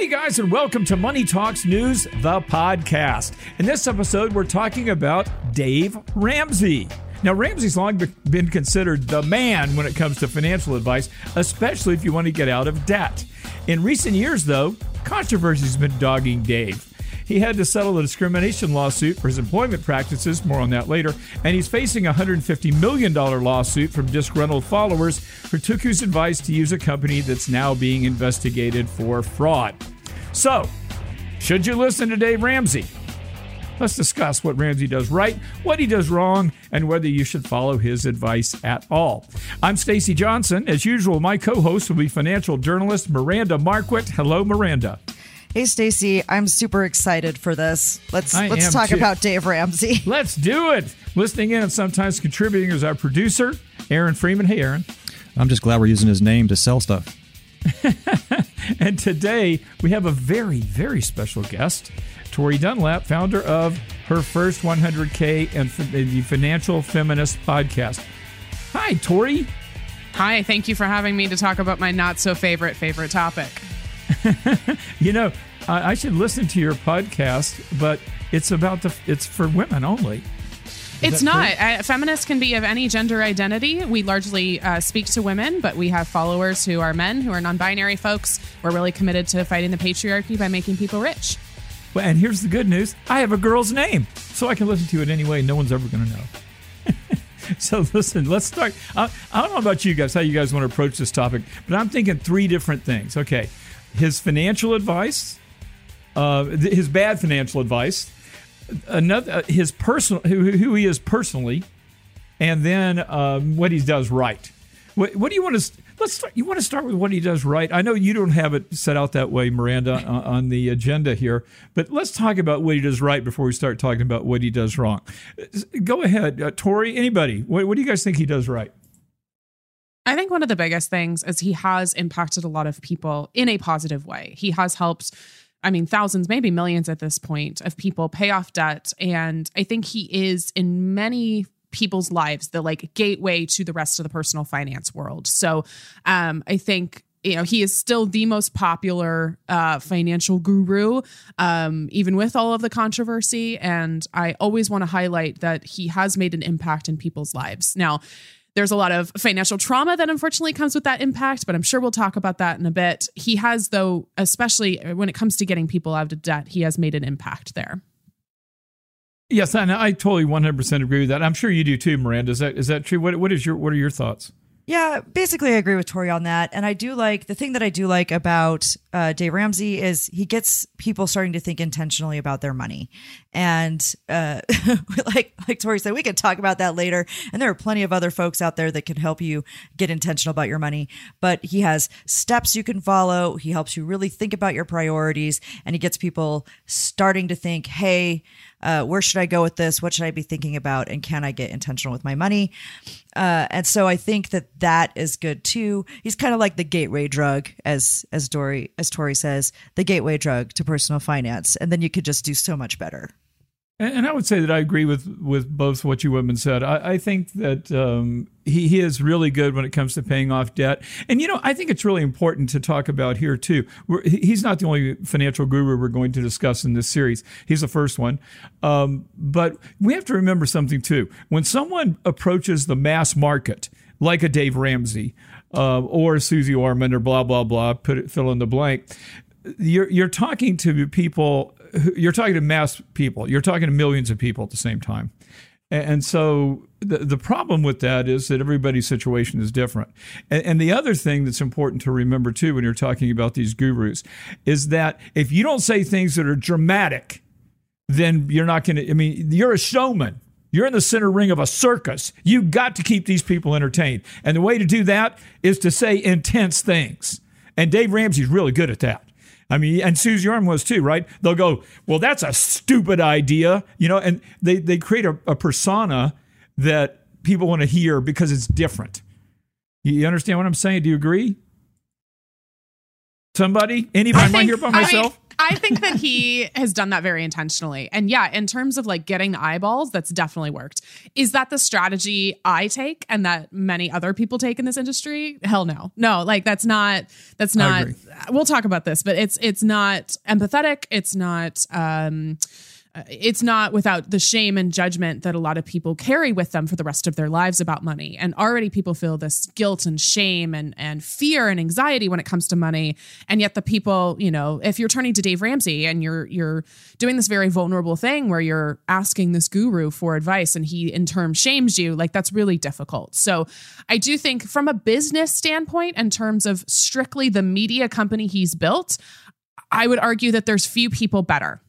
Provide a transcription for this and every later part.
Hey guys, and welcome to Money Talks News, the podcast. In this episode, we're talking about Dave Ramsey. Now, Ramsey's long been considered the man when it comes to financial advice, especially if you want to get out of debt. In recent years, though, controversy's been dogging Dave. He had to settle a discrimination lawsuit for his employment practices, more on that later, and he's facing a $150 million lawsuit from disgruntled followers took his advice to use a company that's now being investigated for fraud. So, should you listen to Dave Ramsey? Let's discuss what Ramsey does right, what he does wrong, and whether you should follow his advice at all. I'm Stacy Johnson. As usual, my co-host will be financial journalist Miranda Marquit. Hello, Miranda. Hey Stacy, I'm super excited for this. Let's I let's talk too. about Dave Ramsey. Let's do it. Listening in and sometimes contributing is our producer, Aaron Freeman. Hey, Aaron. I'm just glad we're using his name to sell stuff. And today we have a very, very special guest, Tori Dunlap, founder of her first 100K and the Financial Feminist podcast. Hi, Tori. Hi, thank you for having me to talk about my not so favorite favorite topic. You know, I, I should listen to your podcast, but it's about the it's for women only. it's not. Uh, feminists can be of any gender identity. We largely uh, speak to women, but we have followers who are men, who are non binary folks. We're really committed to fighting the patriarchy by making people rich. Well, and here's the good news: I have a girl's name, so I can listen to it anyway. No one's ever going to know. so listen, let's start. I, I don't know about you guys, how you guys want to approach this topic, but I'm thinking three different things. Okay, his financial advice, uh, th- his bad financial advice, another uh, his personal who, who he is personally, and then um, what he does right. What, what do you want to? Let's start. You want to start with what he does right. I know you don't have it set out that way, Miranda, on, on the agenda here, but let's talk about what he does right before we start talking about what he does wrong. Go ahead, uh, Tori. Anybody? What, what do you guys think he does right? I think one of the biggest things is he has impacted a lot of people in a positive way. He has helped, I mean, thousands, maybe millions at this point of people pay off debt. And I think he is in many people's lives the like gateway to the rest of the personal finance world. So um, I think you know he is still the most popular uh, financial guru um, even with all of the controversy and i always want to highlight that he has made an impact in people's lives now there's a lot of financial trauma that unfortunately comes with that impact, but I'm sure we'll talk about that in a bit. He has, though, especially when it comes to getting people out of debt, he has made an impact there. Yes, and I totally 100% agree with that. I'm sure you do too, Miranda. Is that is that true? What what is your what are your thoughts? Yeah, basically I agree with Tori on that. And I do like the thing that I do like about uh, Dave Ramsey is he gets people starting to think intentionally about their money. And uh, like like Tori said, we can talk about that later. And there are plenty of other folks out there that can help you get intentional about your money. But he has steps you can follow. He helps you really think about your priorities, and he gets people starting to think, hey. Uh, where should I go with this? What should I be thinking about? And can I get intentional with my money? Uh, and so I think that that is good too. He's kind of like the gateway drug, as as Dory as Tori says, the gateway drug to personal finance, and then you could just do so much better. And, I would say that I agree with with both what you women said. I, I think that um, he, he is really good when it comes to paying off debt. And you know, I think it's really important to talk about here too. We're, he's not the only financial guru we're going to discuss in this series. He's the first one. Um, but we have to remember something too. When someone approaches the mass market, like a Dave Ramsey uh, or Suze Orman or blah blah blah, put it fill in the blank. You're you're talking to people. You're talking to mass people. You're talking to millions of people at the same time. And and so the, the problem with that is that everybody's situation is different. And, and the other thing that's important to remember too when you're talking about these gurus is that if you don't say things that are dramatic, then you're not going to, I mean, you're a showman. You're in the center ring of a circus. You've got to keep these people entertained. And the way to do that is to say intense things. And Dave Ramsey's really good at that. I mean, and Suze Orman was too, right? They'll go, well, that's a stupid idea, you know, and they, they create a, a persona that people want to hear because it's different. You understand what I'm saying? Do you agree? Somebody? Anybody? I Am I here by I- myself? I think that he has done that very intentionally. And yeah, in terms of like getting the eyeballs, that's definitely worked. Is that the strategy I take and that many other people take in this industry? Hell no. No, like that's not that's not we'll talk about this, but it's it's not empathetic, it's not um Uh, it's not without the shame and judgment that a lot of people carry with them for the rest of their lives about money. And already people feel this guilt and shame and, and fear and anxiety when it comes to money. And yet the people, you know, if you're turning to Dave Ramsey and you're you're doing this very vulnerable thing where you're asking this guru for advice and he in turn shames you, like that's really difficult. So I do think from a business standpoint, in terms of strictly the media company he's built, I would argue that there's few people better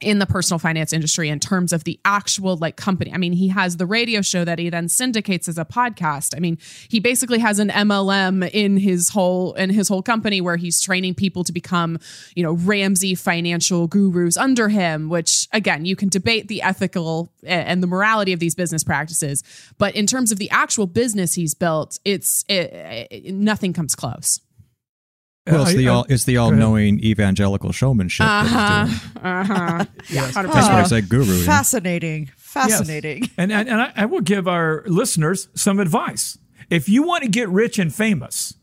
in the personal finance industry in terms of the actual like company. I mean, he has the radio show that he then syndicates as a podcast. I mean, he basically has an MLM in his whole in his whole company where he's training people to become, you know, Ramsey financial gurus under him, which again, you can debate the ethical eh, and the morality of these business practices, but in terms of the actual business he's built, it's it, it, nothing comes close. Well, it's the all it's the all knowing evangelical showmanship. Uh huh. Uh huh. Yeah, that's why I said guru. Fascinating, fascinating. Yes. And and, and I, I will give our listeners some advice. If you want to get rich and famous,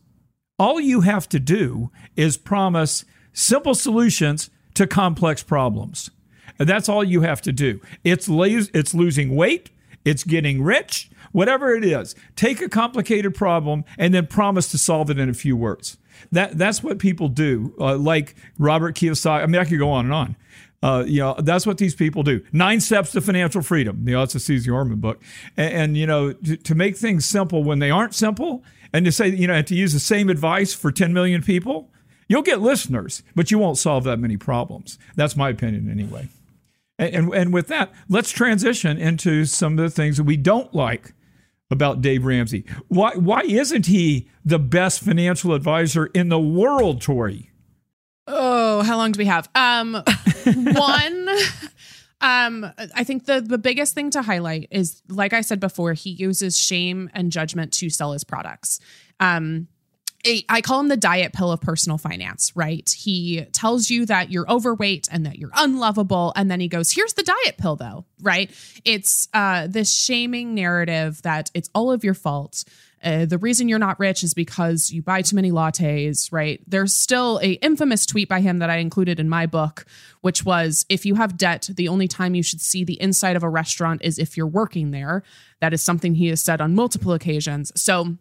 all you have to do is promise simple solutions to complex problems. And that's all you have to do. It's it's losing weight, it's getting rich, whatever it is. Take a complicated problem and then promise to solve it in a few words. That that's what people do. Uh, like Robert Kiyosaki. I mean, I could go on and on. Uh, you know, that's what these people do. Nine steps to financial freedom. You know, it's a Suze Orman book. And, and you know, to, to, make things simple when they aren't simple, and to say, you know, to use the same advice for 10 million people, you'll get listeners, but you won't solve that many problems. That's my opinion, anyway. And, and, and with that, let's transition into some of the things that we don't like about Dave Ramsey. Why why isn't he the best financial advisor in the world, Tori? Oh, how long do we have? Um one um I think the the biggest thing to highlight is like I said before, he uses shame and judgment to sell his products. Um I call him the diet pill of personal finance, right? He tells you that you're overweight and that you're unlovable. And then he goes, here's the diet pill, though, right? It's uh, this shaming narrative that it's all of your fault. Uh, the reason you're not rich is because you buy too many lattes, right? There's still a infamous tweet by him that I included in my book, which was if you have debt, the only time you should see the inside of a restaurant is if you're working there. That is something he has said on multiple occasions. So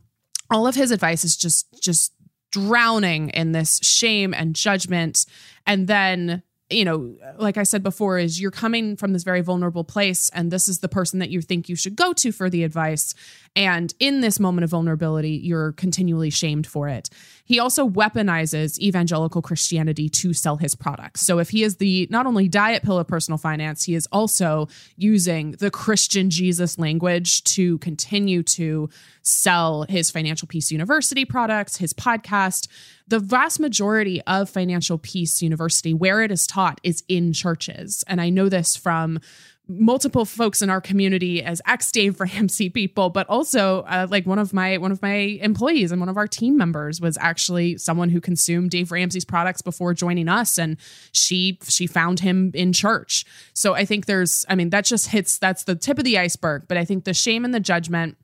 all of his advice is just just drowning in this shame and judgment and then you know like i said before is you're coming from this very vulnerable place and this is the person that you think you should go to for the advice and in this moment of vulnerability, you're continually shamed for it. He also weaponizes evangelical Christianity to sell his products. So if he is the not only diet pill of personal finance, he is also using the Christian Jesus language to continue to sell his Financial Peace University products, his podcast. The vast majority of Financial Peace University, where it is taught, is in churches. And I know this from multiple folks in our community as ex Dave Ramsey people, but also uh, like one of my one of my employees and one of our team members was actually someone who consumed Dave Ramsey's products before joining us, and she she found him in church. So I think there's, I mean, that just hits that's the tip of the iceberg. But I think the shame and the judgment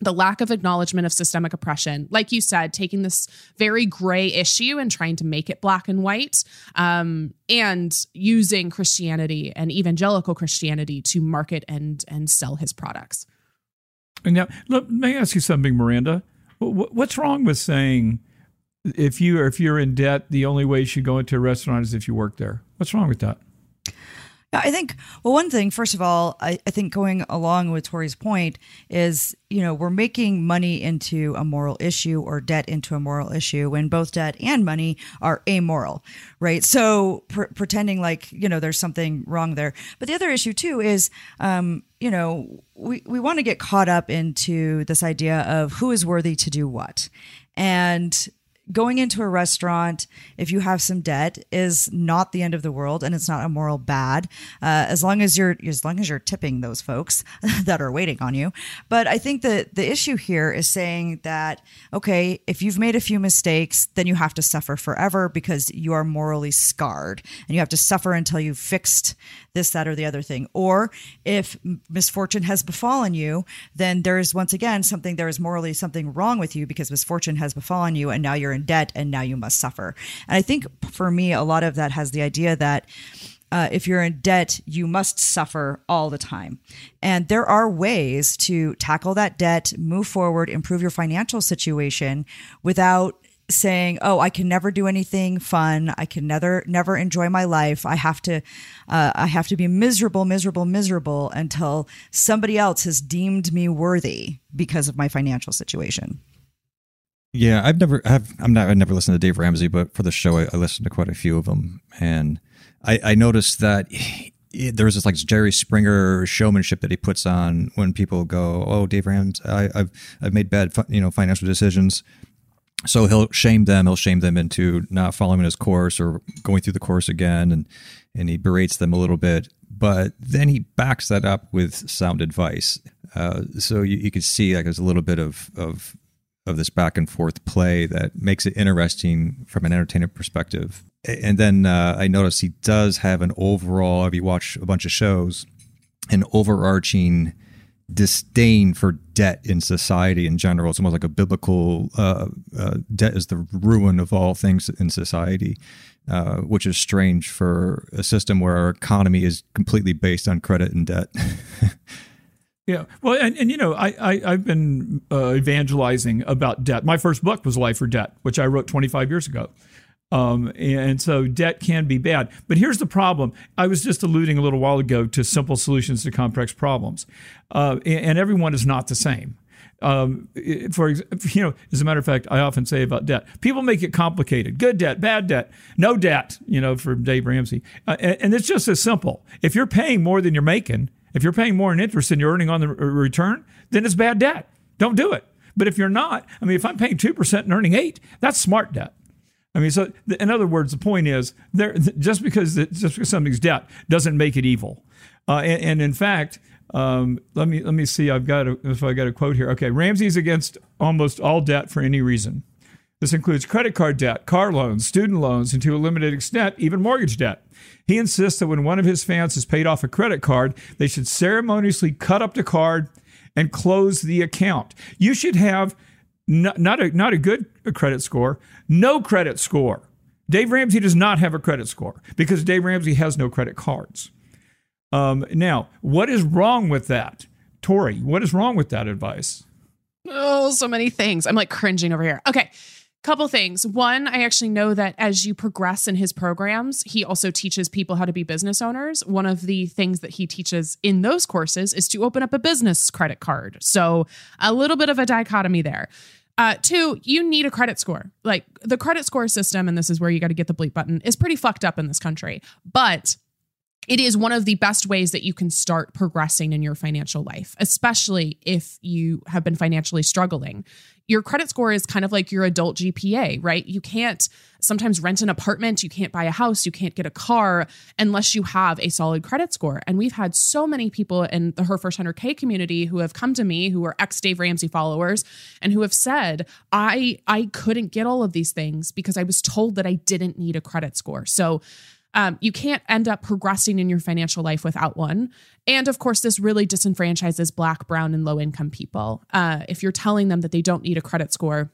the lack of acknowledgement of systemic oppression, like you said, taking this very gray issue and trying to make it black and white, um, and using Christianity and evangelical Christianity to market and and sell his products. And now, let me ask you something, Miranda. What's wrong with saying if you if you're in debt, the only way you should go into a restaurant is if you work there? What's wrong with that? I think, well, one thing, first of all, I, I, think going along with Tori's point is, you know, we're making money into a moral issue or debt into a moral issue when both debt and money are amoral, right? So pr- pretending like, you know, there's something wrong there. But the other issue too is, um, you know, we, we want to get caught up into this idea of who is worthy to do what. And going into a restaurant if you have some debt is not the end of the world and it's not a moral bad uh, as long as you're as long as you're tipping those folks that are waiting on you. But i think that the issue here is saying that okay if you've made a few mistakes then you have to suffer forever because you are morally scarred and you have to suffer until you've fixed this that or the other thing. Or if misfortune has befallen you then there is once again something there is morally something wrong with you because misfortune has befallen you and now you're in debt and now you must suffer. And I think for me, a lot of that has the idea that uh, if you're in debt, you must suffer all the time. And there are ways to tackle that debt, move forward, improve your financial situation without saying, "Oh, I can never do anything fun. I can never never enjoy my life. I have to, uh, I have to be miserable, miserable, miserable until somebody else has deemed me worthy because of my financial situation." Yeah, I've never have I'm not I never listened to Dave Ramsey, but for the show I, I listened to quite a few of them, and I, I noticed that he, there's this like Jerry Springer showmanship that he puts on when people go, "Oh, Dave Ramsey, I, have I've made bad you know financial decisions." So he'll shame them. He'll shame them into not following his course or going through the course again, and and he berates them a little bit. But then he backs that up with sound advice. Uh, so you, you can see like there's a little bit of of of this back and forth play that makes it interesting from an entertainment perspective. And then uh, I notice he does have an overall, if you watch a bunch of shows, an overarching disdain for debt in society in general. It's almost like a biblical uh, uh, debt is the ruin of all things in society, uh, which is strange for a system where our economy is completely based on credit and debt. Yeah. Well, and, and you know, I, I, have been uh, evangelizing about debt. My first book was Life or Debt, which I wrote 25 years ago. Um, and so debt can be bad. But here's the problem. I was just alluding a little while ago to simple solutions to complex problems. Uh, and, everyone is not the same. Um, for you know, as a matter of fact, I often say about debt, people make it complicated. Good debt, bad debt, no debt. You know, from Dave Ramsey, uh, and, and it's just as simple. If you're paying more than you're making, if you're paying more in interest than you're earning on the return, then it's bad debt. Don't do it. But if you're not, I mean, if I'm paying 2% and earning 8 that's smart debt. I mean, so in other words, the point is there just because just because something's debt doesn't make it evil. Uh, and, and, in fact, um, let me let me see. I've got a, if I got a quote here. Okay, Ramsey's against almost all debt for any reason. This includes credit card debt, car loans, student loans, and to a limited extent, even mortgage debt. He insists that when one of his fans has paid off a credit card, they should ceremoniously cut up the card and close the account. You should have not, not a not a good credit score, no credit score. Dave Ramsey does not have a credit score because Dave Ramsey has no credit cards. Um, now, what is wrong with that, Tori? What is wrong with that advice? Oh, so many things. I'm like cringing over here. Okay. Couple things. One, I actually know that as you progress in his programs, he also teaches people how to be business owners. One of the things that he teaches in those courses is to open up a business credit card. So, a little bit of a dichotomy there. Uh, two, you need a credit score. Like the credit score system, and this is where you got to get the bleep button, is pretty fucked up in this country. But it is one of the best ways that you can start progressing in your financial life, especially if you have been financially struggling your credit score is kind of like your adult GPA, right? You can't sometimes rent an apartment, you can't buy a house, you can't get a car unless you have a solid credit score. And we've had so many people in the Her First 100K community who have come to me who are ex Dave Ramsey followers and who have said, I I couldn't get all of these things because I was told that I didn't need a credit score. So um, you can't end up progressing in your financial life without one. And of course, this really disenfranchises Black, Brown, and low income people. Uh, if you're telling them that they don't need a credit score,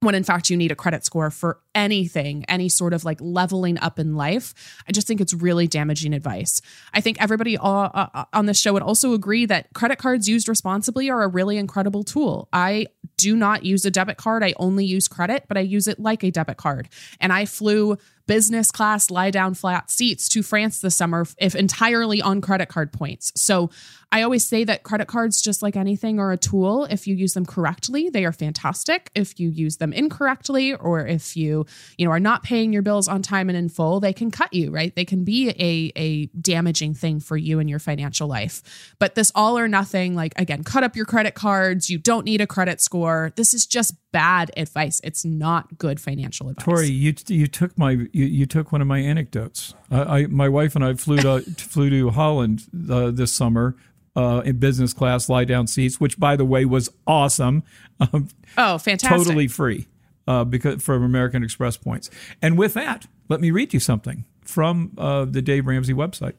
when in fact you need a credit score for anything, any sort of like leveling up in life. I just think it's really damaging advice. I think everybody uh, uh, on this show would also agree that credit cards used responsibly are a really incredible tool. I do not use a debit card. I only use credit, but I use it like a debit card. And I flew business class lie down flat seats to France this summer, if entirely on credit card points. So I always say that credit cards, just like anything, are a tool. If you use them correctly, they are fantastic. If you use them incorrectly, or if you, you know, are not paying your bills on time and in full, they can cut you, right? They can be a, a damaging thing for you and your financial life. But this all or nothing, like again, cut up your credit cards. You don't need a credit score. This is just bad advice. It's not good financial advice. Tori, you you took my you, you took one of my anecdotes. I, I my wife and I flew to flew to Holland uh, this summer uh, in business class lie down seats, which by the way was awesome. Um, oh, fantastic! Totally free uh, because from American Express points. And with that, let me read you something from uh, the Dave Ramsey website.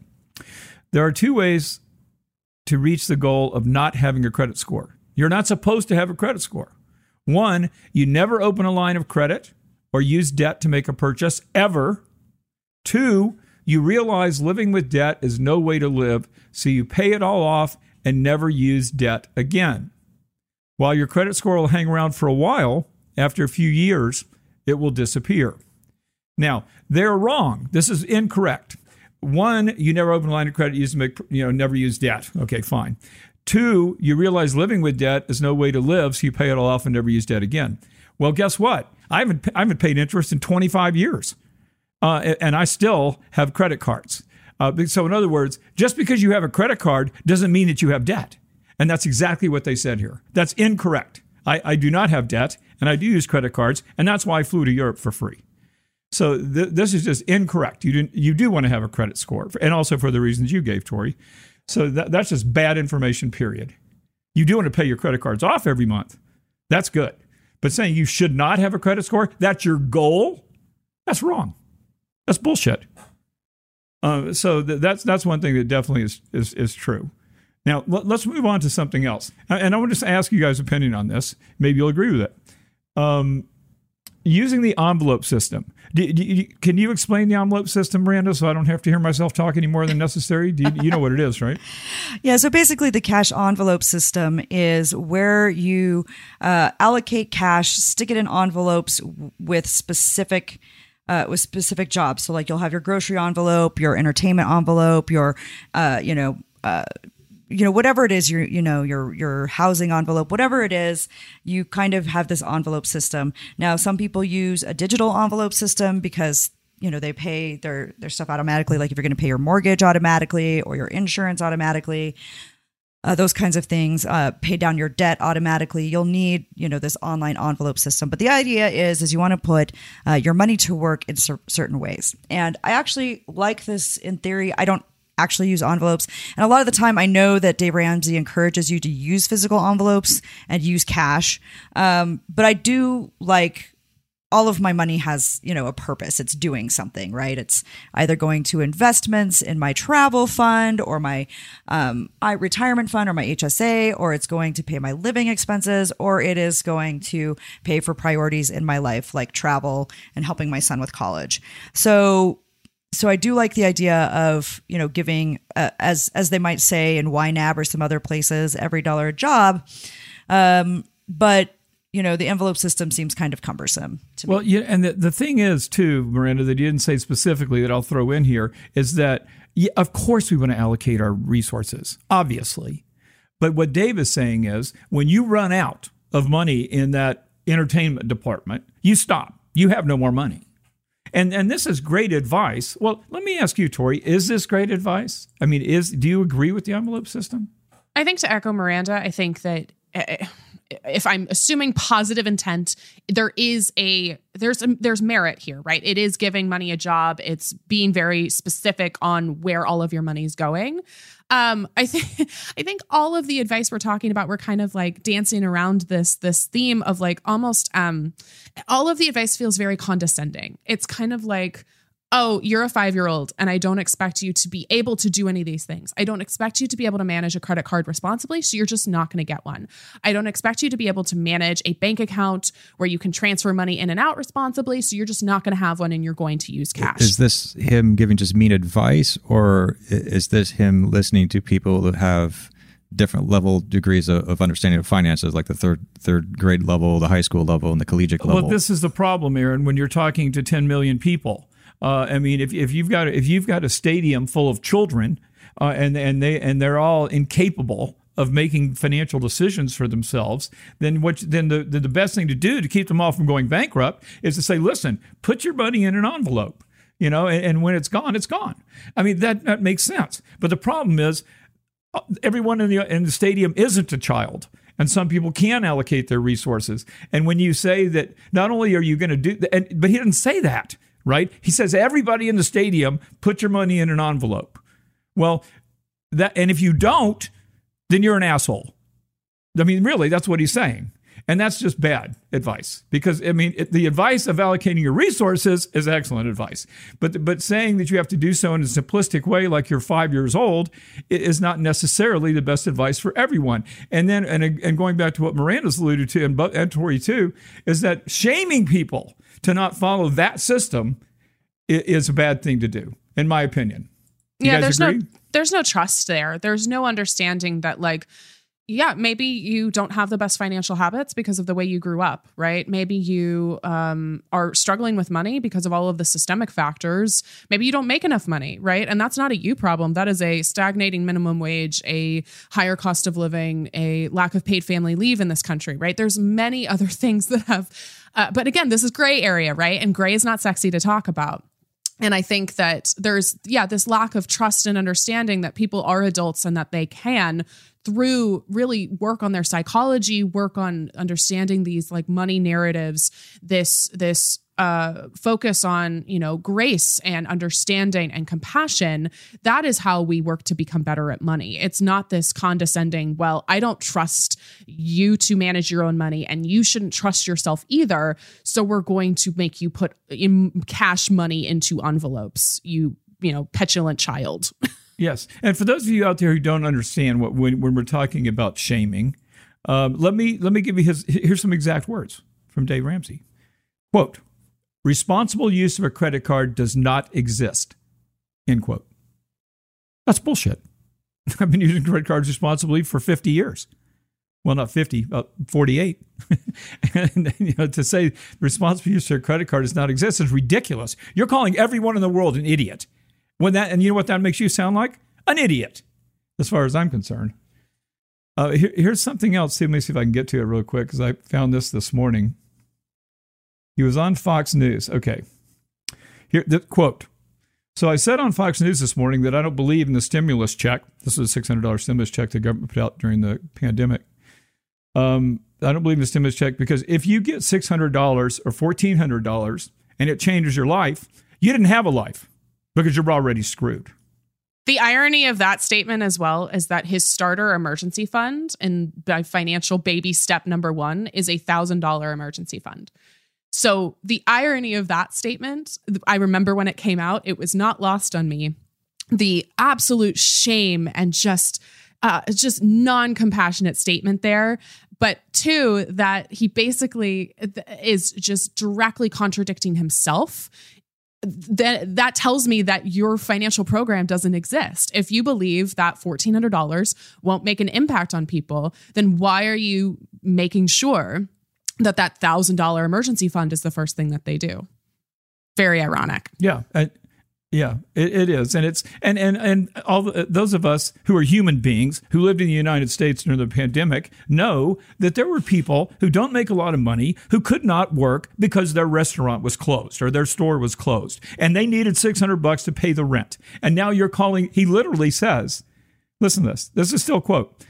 There are two ways to reach the goal of not having a credit score. You're not supposed to have a credit score. One, you never open a line of credit or use debt to make a purchase ever. Two, you realize living with debt is no way to live, so you pay it all off and never use debt again. While your credit score will hang around for a while, after a few years, it will disappear. Now, they're wrong. This is incorrect. One, you never open a line of credit, make, you know, never use debt. Okay, fine. Two, you realize living with debt is no way to live, so you pay it all off and never use debt again. Well, guess what? I haven't, I haven't paid interest in 25 years uh, and I still have credit cards. Uh, so, in other words, just because you have a credit card doesn't mean that you have debt. And that's exactly what they said here. That's incorrect. I, I do not have debt, and I do use credit cards, and that's why I flew to Europe for free. So th- this is just incorrect. You do, you do want to have a credit score, and also for the reasons you gave, Tori. So that, that's just bad information, period. You do want to pay your credit cards off every month. That's good. But saying you should not have a credit score, that's your goal, that's wrong. That's bullshit. Uh, so th- that's that's one thing that definitely is is, is true. Now let's move on to something else, and I want to just ask you guys' opinion on this. Maybe you'll agree with it. Um, using the envelope system. Do, do you, can you explain the envelope system, Miranda, so I don't have to hear myself talk any more than necessary? Do you, you know what it is, right? Yeah. So basically, the cash envelope system is where you uh, allocate cash, stick it in envelopes with specific uh, with specific jobs. So like you'll have your grocery envelope, your entertainment envelope, your uh, you know. Uh, you know whatever it is your you know your your housing envelope whatever it is you kind of have this envelope system now some people use a digital envelope system because you know they pay their their stuff automatically like if you're going to pay your mortgage automatically or your insurance automatically uh, those kinds of things, uh, pay down your debt automatically. You'll need, you know, this online envelope system. But the idea is, is you want to put uh, your money to work in cer- certain ways. And I actually like this in theory. I don't actually use envelopes. And a lot of the time, I know that Dave Ramsey encourages you to use physical envelopes and use cash. Um, but I do like all of my money has you know a purpose it's doing something right it's either going to investments in my travel fund or my um, my retirement fund or my hsa or it's going to pay my living expenses or it is going to pay for priorities in my life like travel and helping my son with college so so I do like the idea of you know giving uh, as as they might say in YNAB or some other places every dollar a job, um, but you know, the envelope system seems kind of cumbersome to well, me. yeah, and the, the thing is, too, Miranda, that you didn't say specifically that I'll throw in here is that, yeah, of course, we want to allocate our resources, obviously. But what Dave is saying is when you run out of money in that entertainment department, you stop. You have no more money. And and this is great advice. Well, let me ask you, Tori, is this great advice? I mean, is do you agree with the envelope system? I think to echo Miranda, I think that uh, if I'm assuming positive intent, there is a there's a, there's merit here, right? It is giving money a job. It's being very specific on where all of your money is going. Um, I think I think all of the advice we're talking about, we're kind of like dancing around this this theme of like almost um, all of the advice feels very condescending. It's kind of like oh, you're a five year old and I don't expect you to be able to do any of these things. I don't expect you to be able to manage a credit card responsibly. So you're just not going to get one. I don't expect you to be able to manage a bank account where you can transfer money in and out responsibly. So you're just not going to have one and you're going to use cash. Is this him giving just mean advice or is this him listening to people that have different level degrees of, of, understanding of finances, like the third third grade level, the high school level, and the collegiate level. Well, this is the problem, Aaron. When you're talking to 10 million people, Uh, I mean, if, if you've got if you've got a stadium full of children uh, and and they and they're all incapable of making financial decisions for themselves, then what then the, the, best thing to do to keep them all from going bankrupt is to say, listen, put your money in an envelope, you know, and, and when it's gone, it's gone. I mean, that, that makes sense. But the problem is uh, everyone in the in the stadium isn't a child and some people can allocate their resources. And when you say that, not only are you going to do, and, but he didn't say that, right? He says everybody in the stadium put your money in an envelope. Well, that, and if you don't, then you're an asshole. I mean, really, that's what he's saying. And that's just bad advice because, I mean, it, the advice of allocating your resources is excellent advice. But, but saying that you have to do so in a simplistic way, like you're five years old, is not necessarily the best advice for everyone. And then, and, and going back to what Miranda's alluded to, and, and Tori too, is that shaming people to not follow that system is a bad thing to do, in my opinion. You yeah, there's agree? no there's no trust there. There's no understanding that like yeah, maybe you don't have the best financial habits because of the way you grew up, right? Maybe you um, are struggling with money because of all of the systemic factors. Maybe you don't make enough money, right? And that's not a you problem. That is a stagnating minimum wage, a higher cost of living, a lack of paid family leave in this country, right? There's many other things that have, uh, but again, this is gray area, right? And gray is not sexy to talk about. And I think that there's, yeah, this lack of trust and understanding that people are adults and that they can through really work on their psychology, work on understanding these like money narratives, this, this uh, focus on you know grace and understanding and compassion that is how we work to become better at money. It's not this condescending well i don't trust you to manage your own money and you shouldn't trust yourself either so we're going to make you put in cash money into envelopes you you know petulant child yes and for those of you out there who don't understand what when, when we're talking about shaming um, let me let me give you his here's some exact words from dave ramsey quote responsible use of a credit card does not exist. End quote. That's bullshit. I've been using credit cards responsibly for 50 years. Well, not 50, about 48. and you know, to say responsible use of a credit card does not exist is ridiculous. You're calling everyone in the world an idiot. When that, and you know what that makes you sound like? An idiot, as far as I'm concerned. Uh, here, here's something else. Let me see if I can get to it real quick because I found this this morning. He was on Fox News. Okay. Here, the quote. So I said on Fox News this morning that I don't believe in the stimulus check. This was a $600 stimulus check the government put out during the pandemic. Um, I don't believe in the stimulus check because if you get $600 or $1,400 and it changes your life, you didn't have a life because you're already screwed. The irony of that statement as well is that his starter emergency fund and by financial baby step number one is a thousand dollar emergency fund. So the irony of that statement, I remember when it came out, it was not lost on me. The absolute shame and just uh, just non-compassionate statement there but two that he basically is just directly contradicting himself that that tells me that your financial program doesn't exist. If you believe that $1400 won't make an impact on people, then why are you making sure that that thousand dollar emergency fund is the first thing that they do. Very ironic. Yeah. Yeah, it, it is, and it's and and and all the, those of us who are human beings who lived in the United States during the pandemic know that there were people who don't make a lot of money who could not work because their restaurant was closed or their store was closed, and they needed six hundred bucks to pay the rent. And now you're calling. He literally says, "Listen to this. This is still quote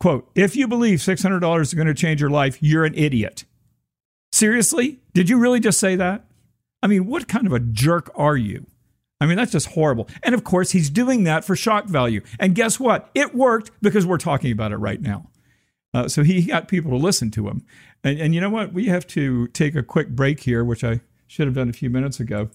quote. If you believe six hundred dollars is going to change your life, you're an idiot." Seriously? Did you really just say that? I mean, what kind of a jerk are you? I mean, that's just horrible. And of course, he's doing that for shock value. And guess what? It worked because we're talking about it right now. Uh, so he got people to listen to him. And, and you know what? We have to take a quick break here, which I should have done a few minutes ago.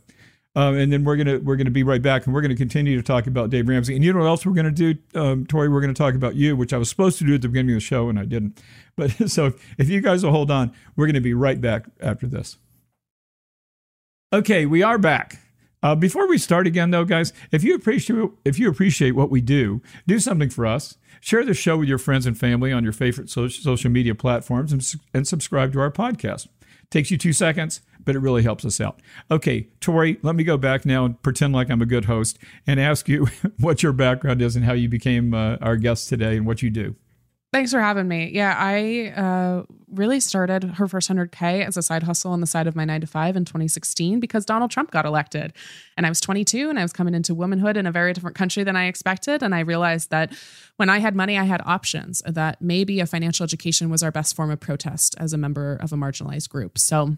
Um, and then we're gonna we're gonna be right back, and we're gonna continue to talk about Dave Ramsey. And you know what else we're gonna do, um, Tori? We're gonna talk about you, which I was supposed to do at the beginning of the show, and I didn't. But so if, if you guys will hold on, we're gonna be right back after this. Okay, we are back. Uh, before we start again, though, guys, if you appreciate if you appreciate what we do, do something for us. Share the show with your friends and family on your favorite social media platforms, and, and subscribe to our podcast. Takes you two seconds but it really helps us out. Okay, Tori, let me go back now and pretend like I'm a good host and ask you what your background is and how you became uh, our guest today and what you do. Thanks for having me. Yeah, I uh, really started her first 100K as a side hustle on the side of my nine to five in 2016 because Donald Trump got elected. And I was 22 and I was coming into womanhood in a very different country than I expected. And I realized that when I had money, I had options, that maybe a financial education was our best form of protest as a member of a marginalized group. So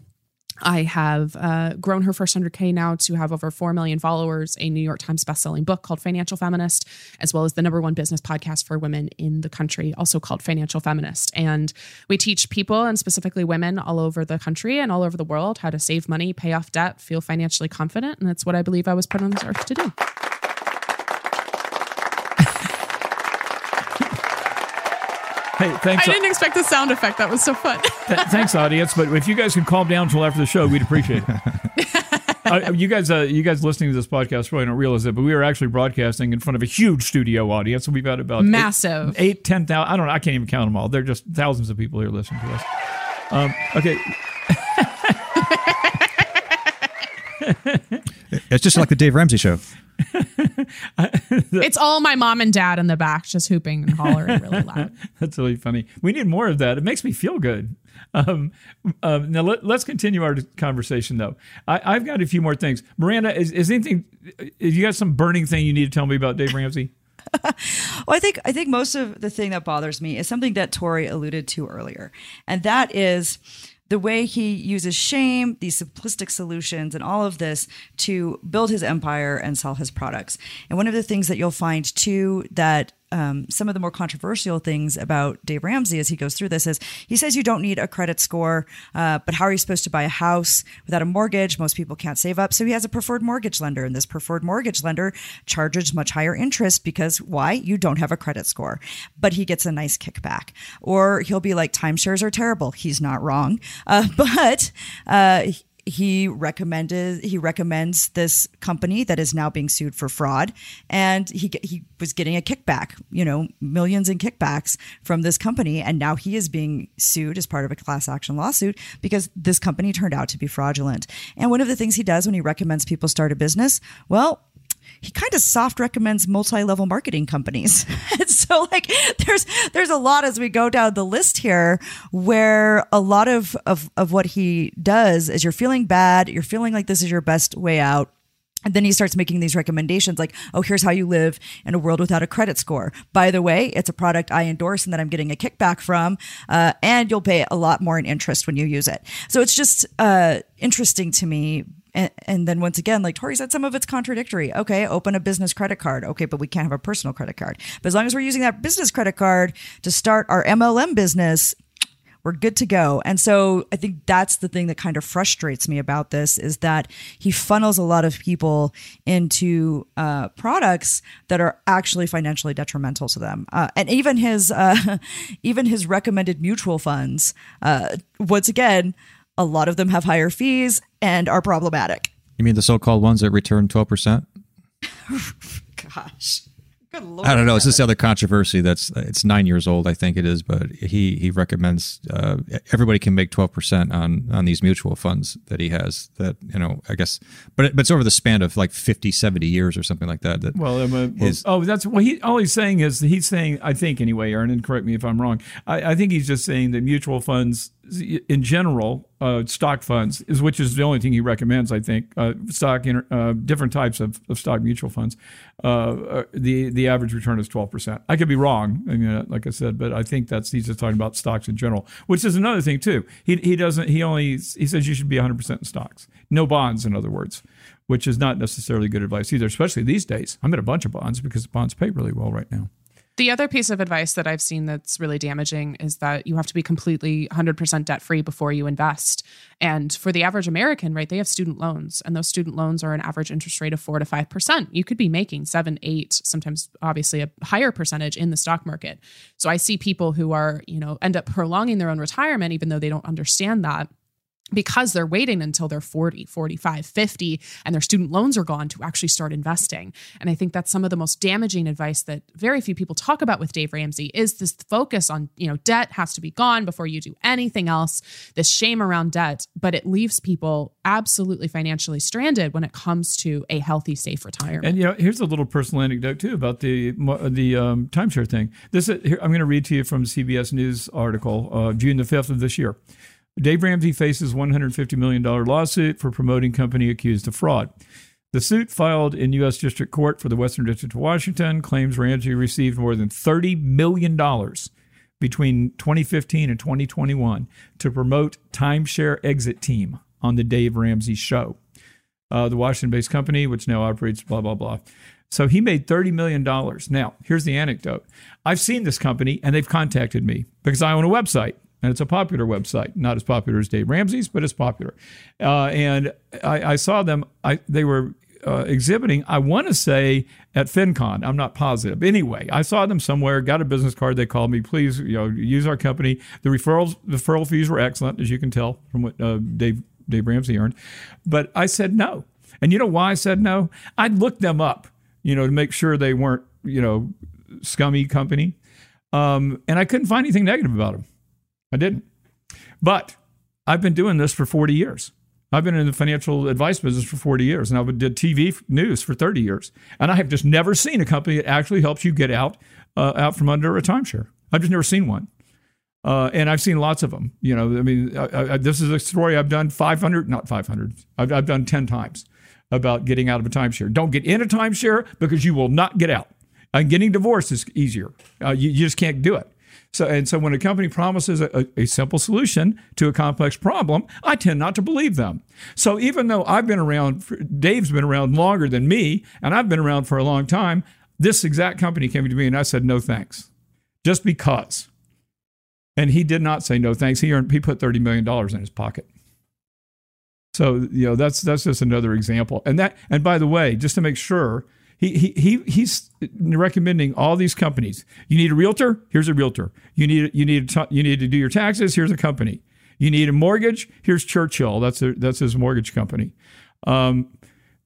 I have uh, grown her first 100K now to have over 4 million followers, a New York Times bestselling book called Financial Feminist, as well as the number one business podcast for women in the country, also called Financial Feminist. And we teach people, and specifically women all over the country and all over the world, how to save money, pay off debt, feel financially confident. And that's what I believe I was put on this earth to do. Hey, thanks. I didn't expect the sound effect. That was so fun. Th- thanks, audience. But if you guys can calm down until after the show, we'd appreciate it. uh, you guys, uh, you guys listening to this podcast probably don't realize it, but we are actually broadcasting in front of a huge studio audience. We've got about massive eight, eight ten thousand. I don't know. I can't even count them all. They're just thousands of people here listening to us. Um, okay. it's just like the Dave Ramsey show. it's all my mom and dad in the back just hooping and hollering really loud. That's really funny. We need more of that. It makes me feel good. Um, um, now let, us continue our conversation though. I, have got a few more things. Miranda, is, is anything? Is you got some burning thing you need to tell me about Dave Ramsey? well, I think I think most of the thing that bothers me is something that Tori alluded to earlier, and that is the way he uses shame, these simplistic solutions, and all of this to build his empire and sell his products. And one of the things that you'll find too that um, some of the more controversial things about Dave Ramsey as he goes through this is he says you don't need a credit score, uh, but how are you supposed to buy a house without a mortgage? Most people can't save up. So he has a preferred mortgage lender, and this preferred mortgage lender charges much higher interest because why? You don't have a credit score, but he gets a nice kickback. Or he'll be like, timeshares are terrible. He's not wrong. Uh, but uh, he recommended he recommends this company that is now being sued for fraud. And he he was getting a kickback you know millions in kickbacks from this company. And now he is being sued as part of a class action lawsuit because this company turned out to be fraudulent. And one of the things he does when he recommends people start a business well he kind of soft recommends multi-level marketing companies. and so like there's there's a lot as we go down the list here where a lot of, of of what he does is you're feeling bad, you're feeling like this is your best way out. And then he starts making these recommendations like, oh, here's how you live in a world without a credit score. By the way, it's a product I endorse and that I'm getting a kickback from, uh, and you'll pay a lot more in interest when you use it. So it's just uh, interesting to me and, and then once again, like Tori said, some of it's contradictory. Okay, open a business credit card. Okay, but we can't have a personal credit card. But as long as we're using that business credit card to start our MLM business, we're good to go. And so I think that's the thing that kind of frustrates me about this is that he funnels a lot of people into uh, products that are actually financially detrimental to them. Uh, and even his uh, even his recommended mutual funds, uh, once again, a lot of them have higher fees and are problematic. You mean the so-called ones that return 12%? Gosh. Good Lord. I don't know. It's this other controversy that's it's nine years old, I think it is, but he he recommends uh, everybody can make twelve percent on on these mutual funds that he has. That you know, I guess, but it, but it's over the span of like 50, 70 years or something like that. That well, well his, oh, that's what he all he's saying is he's saying I think anyway, Aaron, and correct me if I'm wrong. I, I think he's just saying that mutual funds in general, uh, stock funds is which is the only thing he recommends. I think uh, stock, uh, different types of, of stock mutual funds. Uh, uh, the the average return is twelve percent. I could be wrong, I mean, uh, like I said, but I think that's he's just talking about stocks in general, which is another thing too. He he doesn't. He only he says you should be one hundred percent in stocks, no bonds. In other words, which is not necessarily good advice either, especially these days. I'm in a bunch of bonds because bonds pay really well right now. The other piece of advice that I've seen that's really damaging is that you have to be completely 100% debt free before you invest. And for the average American, right, they have student loans, and those student loans are an average interest rate of four to 5%. You could be making seven, eight, sometimes obviously a higher percentage in the stock market. So I see people who are, you know, end up prolonging their own retirement, even though they don't understand that because they're waiting until they're 40, 45, 50 and their student loans are gone to actually start investing. And I think that's some of the most damaging advice that very few people talk about with Dave Ramsey is this focus on, you know, debt has to be gone before you do anything else, this shame around debt, but it leaves people absolutely financially stranded when it comes to a healthy safe retirement. And you know, here's a little personal anecdote too about the the um, timeshare thing. This is, here, I'm going to read to you from CBS News article, uh, June the 5th of this year. Dave Ramsey faces $150 million lawsuit for promoting company accused of fraud. The suit filed in U.S. District Court for the Western District of Washington claims Ramsey received more than $30 million between 2015 and 2021 to promote Timeshare Exit Team on the Dave Ramsey Show. Uh, the Washington based company, which now operates blah, blah, blah. So he made $30 million. Now, here's the anecdote I've seen this company and they've contacted me because I own a website and it's a popular website, not as popular as Dave Ramsey's, but it's popular. Uh, and I, I, saw them. I, they were uh, exhibiting. I want to say at FinCon. I'm not positive. Anyway, I saw them somewhere. Got a business card. They called me. Please, you know, use our company. The referrals, the referral fees were excellent, as you can tell from what uh, Dave Dave Ramsey earned. But I said no. And you know why I said no? I looked them up, you know, to make sure they weren't, you know, scummy company. Um, and I couldn't find anything negative about them. I didn't. But I've been doing this for 40 years. I've been in the financial advice business for 40 years, and I've did TV news for 30 years. And I have just never seen a company that actually helps you get out uh, out from under a timeshare. I've just never seen one. Uh, and I've seen lots of them. You know, I mean, I, I, this is a story I've done 500, not 500, I've, I've done 10 times about getting out of a timeshare. Don't get in a timeshare because you will not get out. And getting divorced is easier. Uh, you, you just can't do it. So, and so when a company promises a, a, simple solution to a complex problem, I tend not to believe them. So even though I've been around, Dave's been around longer than me, and I've been around for a long time, this exact company came to me and I said, no thanks, just because. And he did not say no thanks. He earned, he put $30 million in his pocket. So, you know, that's, that's just another example. And that, and by the way, just to make sure, he, he, he he's recommending all these companies. You need a realtor? Here's a realtor. You need you need to, you need to do your taxes? Here's a company. You need a mortgage? Here's Churchill. That's a, that's his mortgage company, um,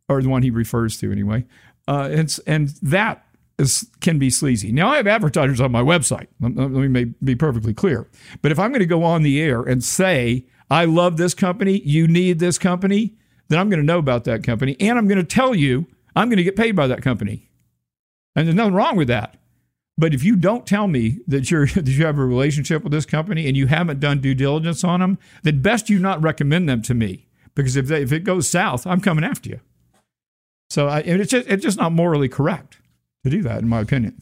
or the one he refers to anyway. Uh, and and that is can be sleazy. Now I have advertisers on my website. Let me be perfectly clear. But if I'm going to go on the air and say I love this company, you need this company, then I'm going to know about that company, and I'm going to tell you I'm going to get paid by that company. And there's nothing wrong with that. But if you don't tell me that you're that you have a relationship with this company and you haven't done due diligence on them, then best you not recommend them to me because if they, if it goes south, I'm coming after you. So I, it's just it's just not morally correct to do that, in my opinion.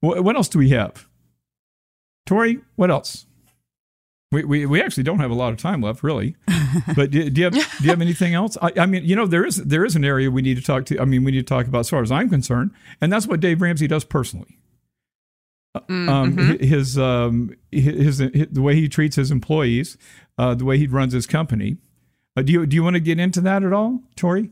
What else do we have? Tori, what else? We, we, we actually don't have a lot of time left, really. But do, do you have do you have anything else? I, I, mean, you know, there is there is an area we need to talk to. I mean, we need to talk about as far as I'm concerned, and that's what Dave Ramsey does personally. Uh, mm, um, mm-hmm. his, um, his, his the way he treats his employees, uh, the way he runs his company. Uh, do you do you want to get into that at all, Tori?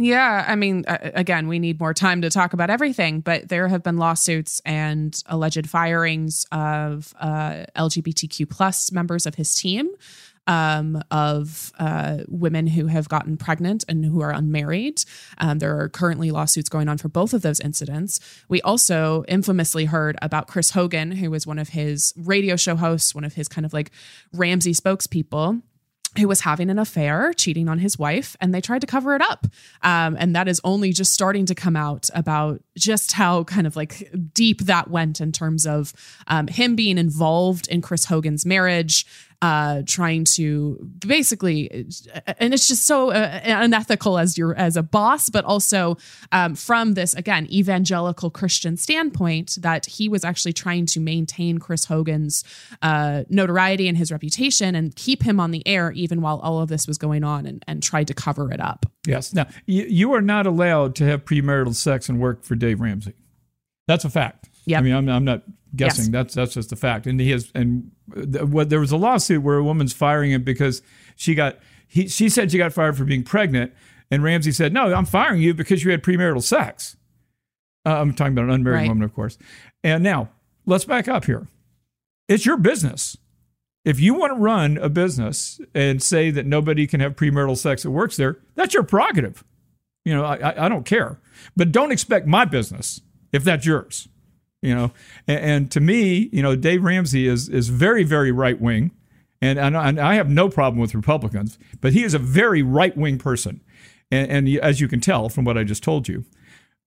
Yeah, I mean, uh, again, we need more time to talk about everything, but there have been lawsuits and alleged firings of uh, LGBTQ plus members of his team, um, of uh, women who have gotten pregnant and who are unmarried. Um, there are currently lawsuits going on for both of those incidents. We also infamously heard about Chris Hogan, who was one of his radio show hosts, one of his kind of like Ramsey spokespeople who was having an affair, cheating on his wife, and they tried to cover it up. Um, and that is only just starting to come out about just how kind of like deep that went in terms of um, him being involved in Chris Hogan's marriage, uh, trying to basically, and it's just so uh, unethical as your as a boss, but also um, from this again evangelical Christian standpoint that he was actually trying to maintain Chris Hogan's uh, notoriety and his reputation and keep him on the air even while all of this was going on, and, and tried to cover it up. Yes. Now you, you are not allowed to have premarital sex and work for Dave Ramsey. That's a fact. Yeah. I mean, I'm, I'm not guessing. Yes. That's that's just a fact. And he has and what there was a lawsuit where a woman's firing him because she got he she said she got fired for being pregnant, and Ramsey said, "No, I'm firing you because you had premarital sex." Uh, I'm talking about an unmarried right. woman, of course. And now let's back up here. It's your business. If you want to run a business and say that nobody can have premarital sex that works there, that's your prerogative. You know, I, I don't care. But don't expect my business if that's yours. You know, and, and to me, you know, Dave Ramsey is is very, very right wing. And, and, I have no problem with Republicans, but he is a very right wing person. And, and as you can tell from what I just told you.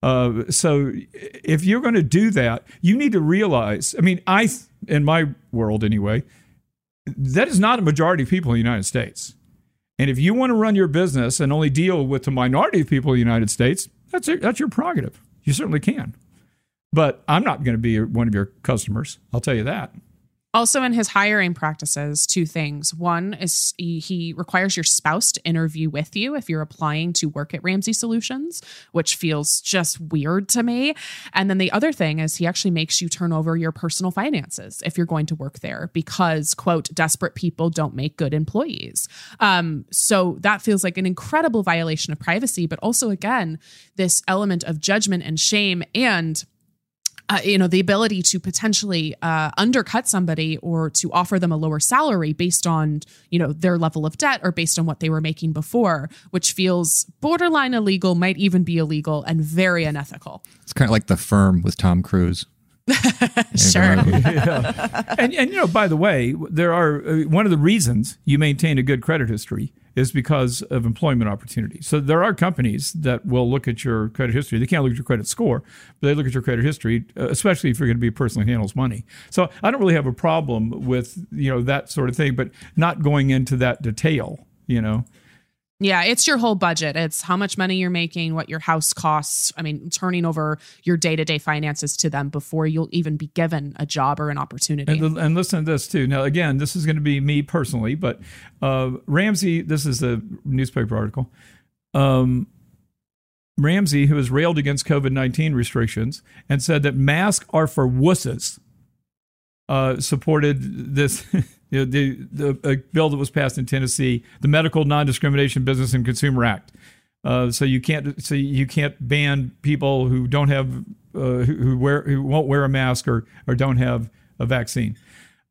Uh, so if you're going to do that, you need to realize, I mean, I, in my world anyway, that is not a majority of people in the United States. And if you want to run your business and only deal with the minority of people in the United States, that's, that's your prerogative. You certainly can. But I'm not going to be one of your customers. I'll tell you that. Also, in his hiring practices, two things. One is he, requires your spouse to interview with you if you're applying to work at Ramsey Solutions, which feels just weird to me. And then the other thing is he actually makes you turn over your personal finances if you're going to work there because, quote, desperate people don't make good employees. Um, so that feels like an incredible violation of privacy, but also, again, this element of judgment and shame and uh, you know the ability to potentially uh, undercut somebody or to offer them a lower salary based on you know their level of debt or based on what they were making before which feels borderline illegal might even be illegal and very unethical. It's kind of like the firm with tom cruise. Sure. yeah. and, and you know by the way there are uh, one of the reasons you maintain a good credit history is because of employment opportunities. So there are companies that will look at your credit history. They can't look at your credit score, but they look at your credit history, uh, especially if you're going to be a person who handles money. So I don't really have a problem with you know that sort of thing, but not going into that detail. You know. Yeah, it's your whole budget. It's how much money you're making, what your house costs. I mean, turning over your day to day finances to them before you'll even be given a job or an opportunity. And, and listen to this too. Now, again, this is going to be me personally, but uh, Ramsey, this is a newspaper article. Um, Ramsey, who has railed against COVID 19 restrictions and said that masks are for wusses, uh, supported this. you know, the, the bill that was passed in Tennessee, the Medical Non-Discrimination Business and Consumer Act. Uh, so you can't so you can't ban people who don't have uh, who, who, wear who won't wear a mask or or don't have a vaccine.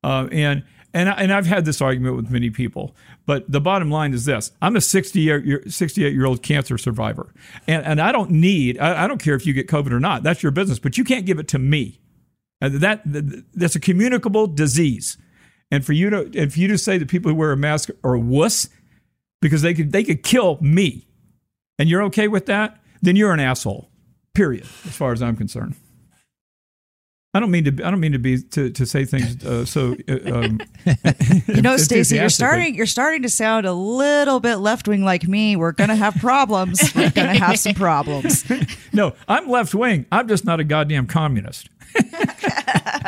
Uh, and and I, and I've had this argument with many people, but the bottom line is this: I'm a 68 year, 68 year old cancer survivor, and and I don't need I, I don't care if you get COVID or not. That's your business, but you can't give it to me. That, that that's a communicable disease. And for you to and for you to say that people who wear a mask are wuss because they could they could kill me, and you're okay with that, then you're an asshole. Period. As far as I'm concerned. I don't mean to. I don't mean to be to, to say things uh, so. Uh, um, you know, Stacy, you're starting. You're starting to sound a little bit left wing like me. We're gonna have problems. We're gonna have some problems. no, I'm left wing. I'm just not a goddamn communist.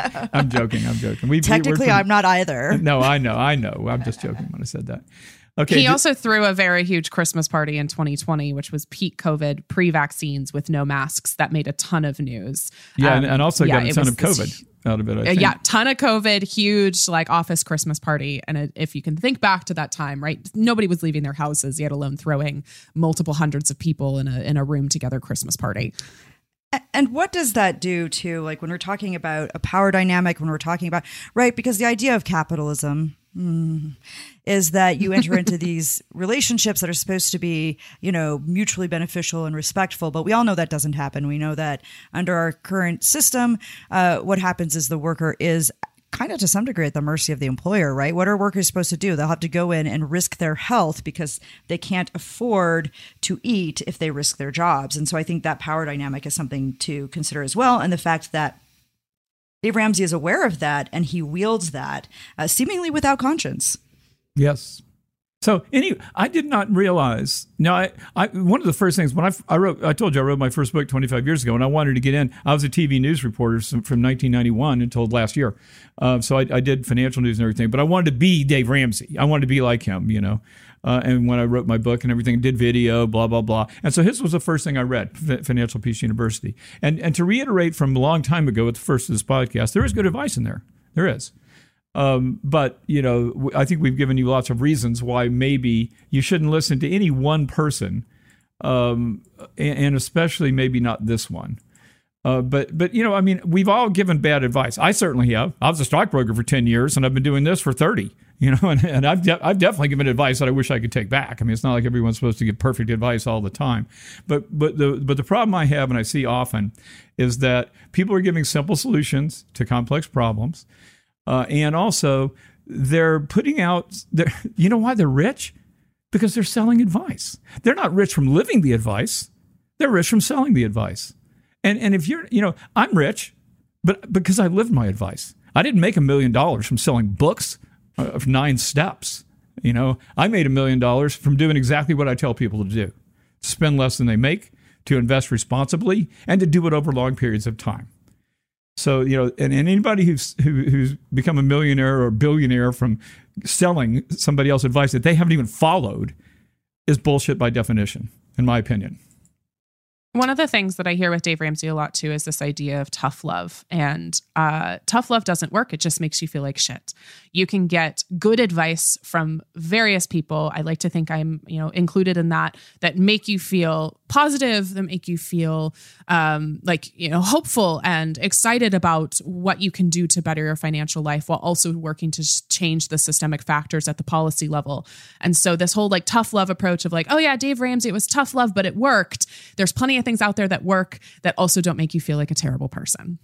I'm joking. I'm joking. We, Technically, we, I'm not either. No, I know. I know. I'm just joking when I said that. Okay. He also threw a very huge Christmas party in 2020, which was peak COVID pre vaccines with no masks. That made a ton of news. Yeah. Um, and, and, also yeah, got a ton of COVID out of it. Yeah. Ton of COVID, huge like office Christmas party. And it, if you can think back to that time, right? Nobody was leaving their houses, yet alone throwing multiple hundreds of people in a, in a room together Christmas party. And what does that do to like when we're talking about a power dynamic, when we're talking about, right? Because the idea of capitalism mm, is that you enter into these relationships that are supposed to be, you know, mutually beneficial and respectful. But we all know that doesn't happen. We know that under our current system, uh, what happens is the worker is kind of to some degree at the mercy of the employer, right? What are workers supposed to do? They'll have to go in and risk their health because they can't afford to eat if they risk their jobs. And so I think that power dynamic is something to consider as well. And the fact that Dave Ramsey is aware of that and he wields that uh, seemingly without conscience. Yes. So anyway, I did not realize. Now, I, I one of the first things when I, I wrote, I told you I wrote my first book 25 years ago, and I wanted to get in. I was a TV news reporter from 1991 until last year, uh, so I, I, did financial news and everything. But I wanted to be Dave Ramsey. I wanted to be like him, you know. Uh, and when I wrote my book and everything, did video, blah blah blah. And so his was the first thing I read, Financial Peace University. And and to reiterate from a long time ago at the first of this podcast, there is good advice in there. There is. Um, but you know, I think we've given you lots of reasons why maybe you shouldn't listen to any one person, um, and, and, especially maybe not this one. Uh, but but you know, I mean, we've all given bad advice. I certainly have. I was a stockbroker for ten years, and I've been doing this for thirty. You know, and, and I've de- I've definitely given advice that I wish I could take back. I mean, it's not like everyone's supposed to give perfect advice all the time, but but the but the problem I have and I see often is that people are giving simple solutions to complex problems, uh, and also they're putting out. They're, you know why they're rich? Because they're selling advice. They're not rich from living the advice. They're rich from selling the advice. And and if you're, you know, I'm rich, but because I lived my advice. I didn't make a million dollars from selling books of nine steps. You know, I made a million dollars from doing exactly what I tell people to do: to spend less than they make, to invest responsibly, and to do it over long periods of time. So you know, and, anybody who's who, who's become a millionaire or billionaire from selling somebody else's advice that they haven't even followed is bullshit by definition, in my opinion. One of the things that I hear with Dave Ramsey a lot too is this idea of tough love. And uh, tough love doesn't work. It just makes you feel like shit. You can get good advice from various people. I like to think I'm, you know, included in that, that make you feel positive, that make you feel um, like, you know, hopeful and excited about what you can do to better your financial life while also working to change the systemic factors at the policy level. And so this whole like tough love approach of like, oh yeah, Dave Ramsey, it was tough love, but it worked. There's plenty of things out there that work that also don't make you feel like a terrible person.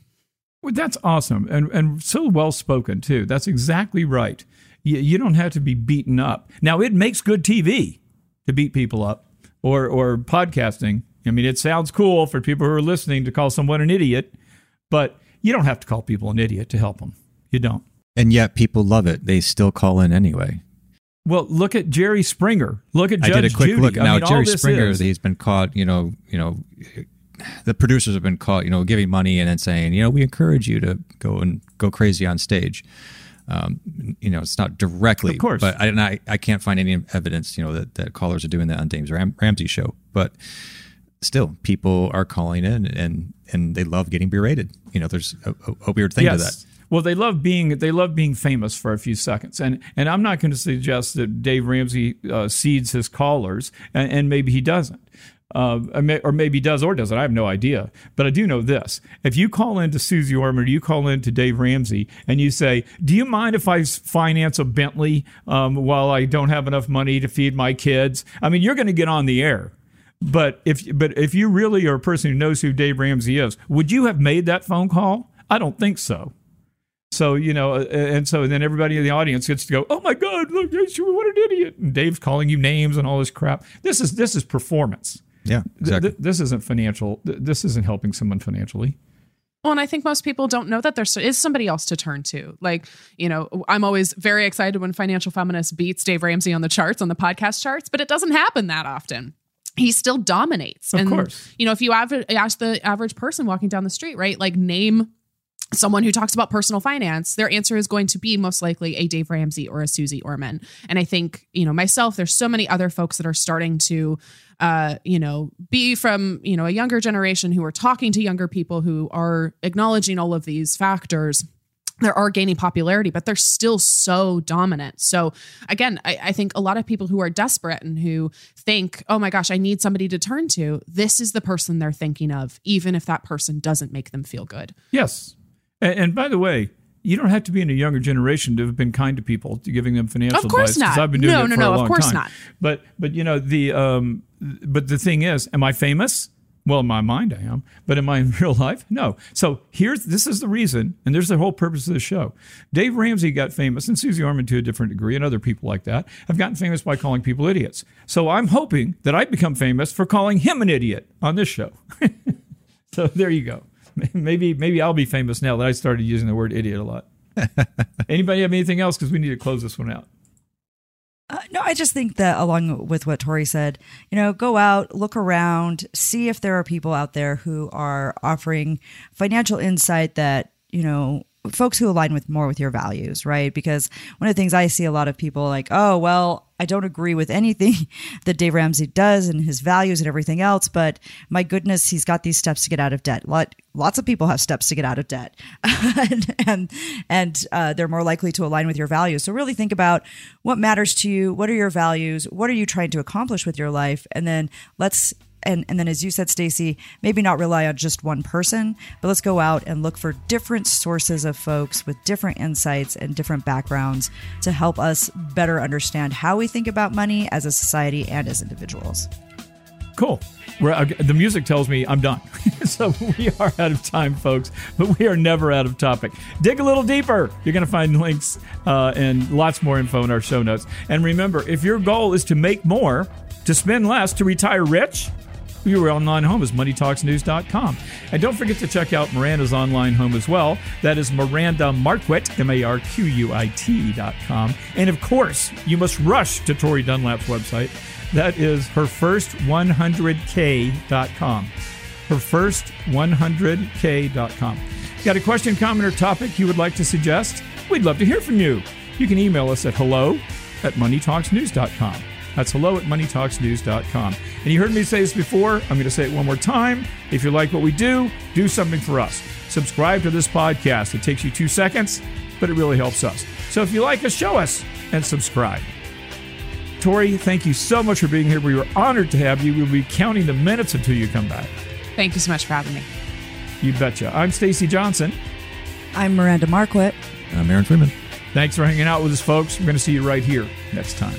Well, that's awesome and and so well spoken too. That's exactly right. You, you don't have to be beaten up. Now it makes good TV to beat people up or or podcasting. I mean, it sounds cool for people who are listening to call someone an idiot, but you don't have to call people an idiot to help them. You don't. And yet people love it. They still call in anyway. Well, look at Jerry Springer. Look at Judge I did a quick Judy. look. I Now mean, Jerry Springer, is- he's been caught. You know, you know, the producers have been caught. You know, giving money and then saying, you know, we encourage you to go and go crazy on stage. Um, you know, it's not directly, Of course. but I, and I, I can't find any evidence, you know, that, that callers are doing that on James Ram- Ramsey show. But still, people are calling in and and they love getting berated. You know, there's a, a, a weird thing to that. Well, they love being they love being famous for a few seconds, and and I'm not going to suggest that Dave Ramsey uh, seeds his callers, and, and maybe he doesn't. Uh, or maybe does or doesn't. I have no idea. But I do know this. If you call in to Suze Orman or you call in to Dave Ramsey and you say, Do you mind if I finance a Bentley um, while I don't have enough money to feed my kids? I mean, you're going to get on the air. But if but if you really are a person who knows who Dave Ramsey is, would you have made that phone call? I don't think so. So you know, uh, and so then everybody in the audience gets to go, "Oh my God, look, what an idiot!" And Dave's calling you names and all this crap. This is this is performance. Yeah, Th- exactly. th- this isn't financial. th- This isn't helping someone financially. Well, and I think most people don't know that there is somebody else to turn to. Like, you know, I'm always very excited when Financial Feminist beats Dave Ramsey on the charts, on the podcast charts, but it doesn't happen that often. He still dominates. Of and, course. you know, if you aver- ask the average person walking down the street, right, like name someone who talks about personal finance, their answer is going to be most likely a Dave Ramsey or a Suze Orman. And I think, you know, myself, there's so many other folks that are starting to, uh, you know, be from, you know, a younger generation who are talking to younger people who are acknowledging all of these factors there are gaining popularity, but they're still so dominant. So again, I, I, think a lot of people who are desperate and who think, oh my gosh, I need somebody to turn to, this is the person they're thinking of, even if that person doesn't make them feel good. Yes. And, and by the way, you don't have to be in a younger generation to have been kind to people, to giving them financial Of course advice. not. I've been doing No, it no, for no, a of course time. not. But but you know the um, but the thing is, am I famous? Well, in my mind, I am. But am I in real life? No. So here's this is the reason, and there's the whole purpose of the show. Dave Ramsey got famous, and Suze Orman to a different degree, and other people like that have gotten famous by calling people idiots. So I'm hoping that I become famous for calling him an idiot on this show. so there you go. Maybe maybe I'll be famous now that I started using the word idiot a lot. Anybody have anything else? Because we need to close this one out. Uh, no, I just think that along with what Tori said, you know, go out, look around, see if there are people out there who are offering financial insight that, you know, folks who align with more with your values, right? Because one of the things I see a lot of people like, oh, well, I don't agree with anything that Dave Ramsey does and his values and everything else, but my goodness, he's got these steps to get out of debt. Lot, lots of people have steps to get out of debt, and and, and uh, they're more likely to align with your values. So really think about what matters to you. What are your values? What are you trying to accomplish with your life? And then let's and and then as you said Stacy, maybe not rely on just one person, but let's go out and look for different sources of folks with different insights and different backgrounds to help us better understand how we think about money as a society and as individuals. Cool. Uh, the music tells me I'm done. so we are out of time, folks, but we are never out of topic. Dig a little deeper. You're going to find links uh, and lots more info in our show notes. And remember, if your goal is to make more, to spend less, to retire rich, your online home is moneytalksnews.com. And don't forget to check out Miranda's online home as well. That is Miranda Marquit, M A R Q U I T.com. And of course, you must rush to Tori Dunlap's website. That is her first 100k.com. Her first 100k.com. Got a question, comment, or topic you would like to suggest? We'd love to hear from you. You can email us at hello at moneytalksnews.com. That's hello at moneytalksnews.com. And you heard me say this before. I'm going to say it one more time. If you like what we do, do something for us. Subscribe to this podcast. It takes you two seconds, but it really helps us. So if you like us, show us and subscribe. Tori, thank you so much for being here. We were honored to have you. We'll be counting the minutes until you come back. Thank you so much for having me. You betcha. I'm Stacy Johnson. I'm Miranda Marquit. I'm Aaron Freeman. Thanks for hanging out with us, folks. We're going to see you right here next time.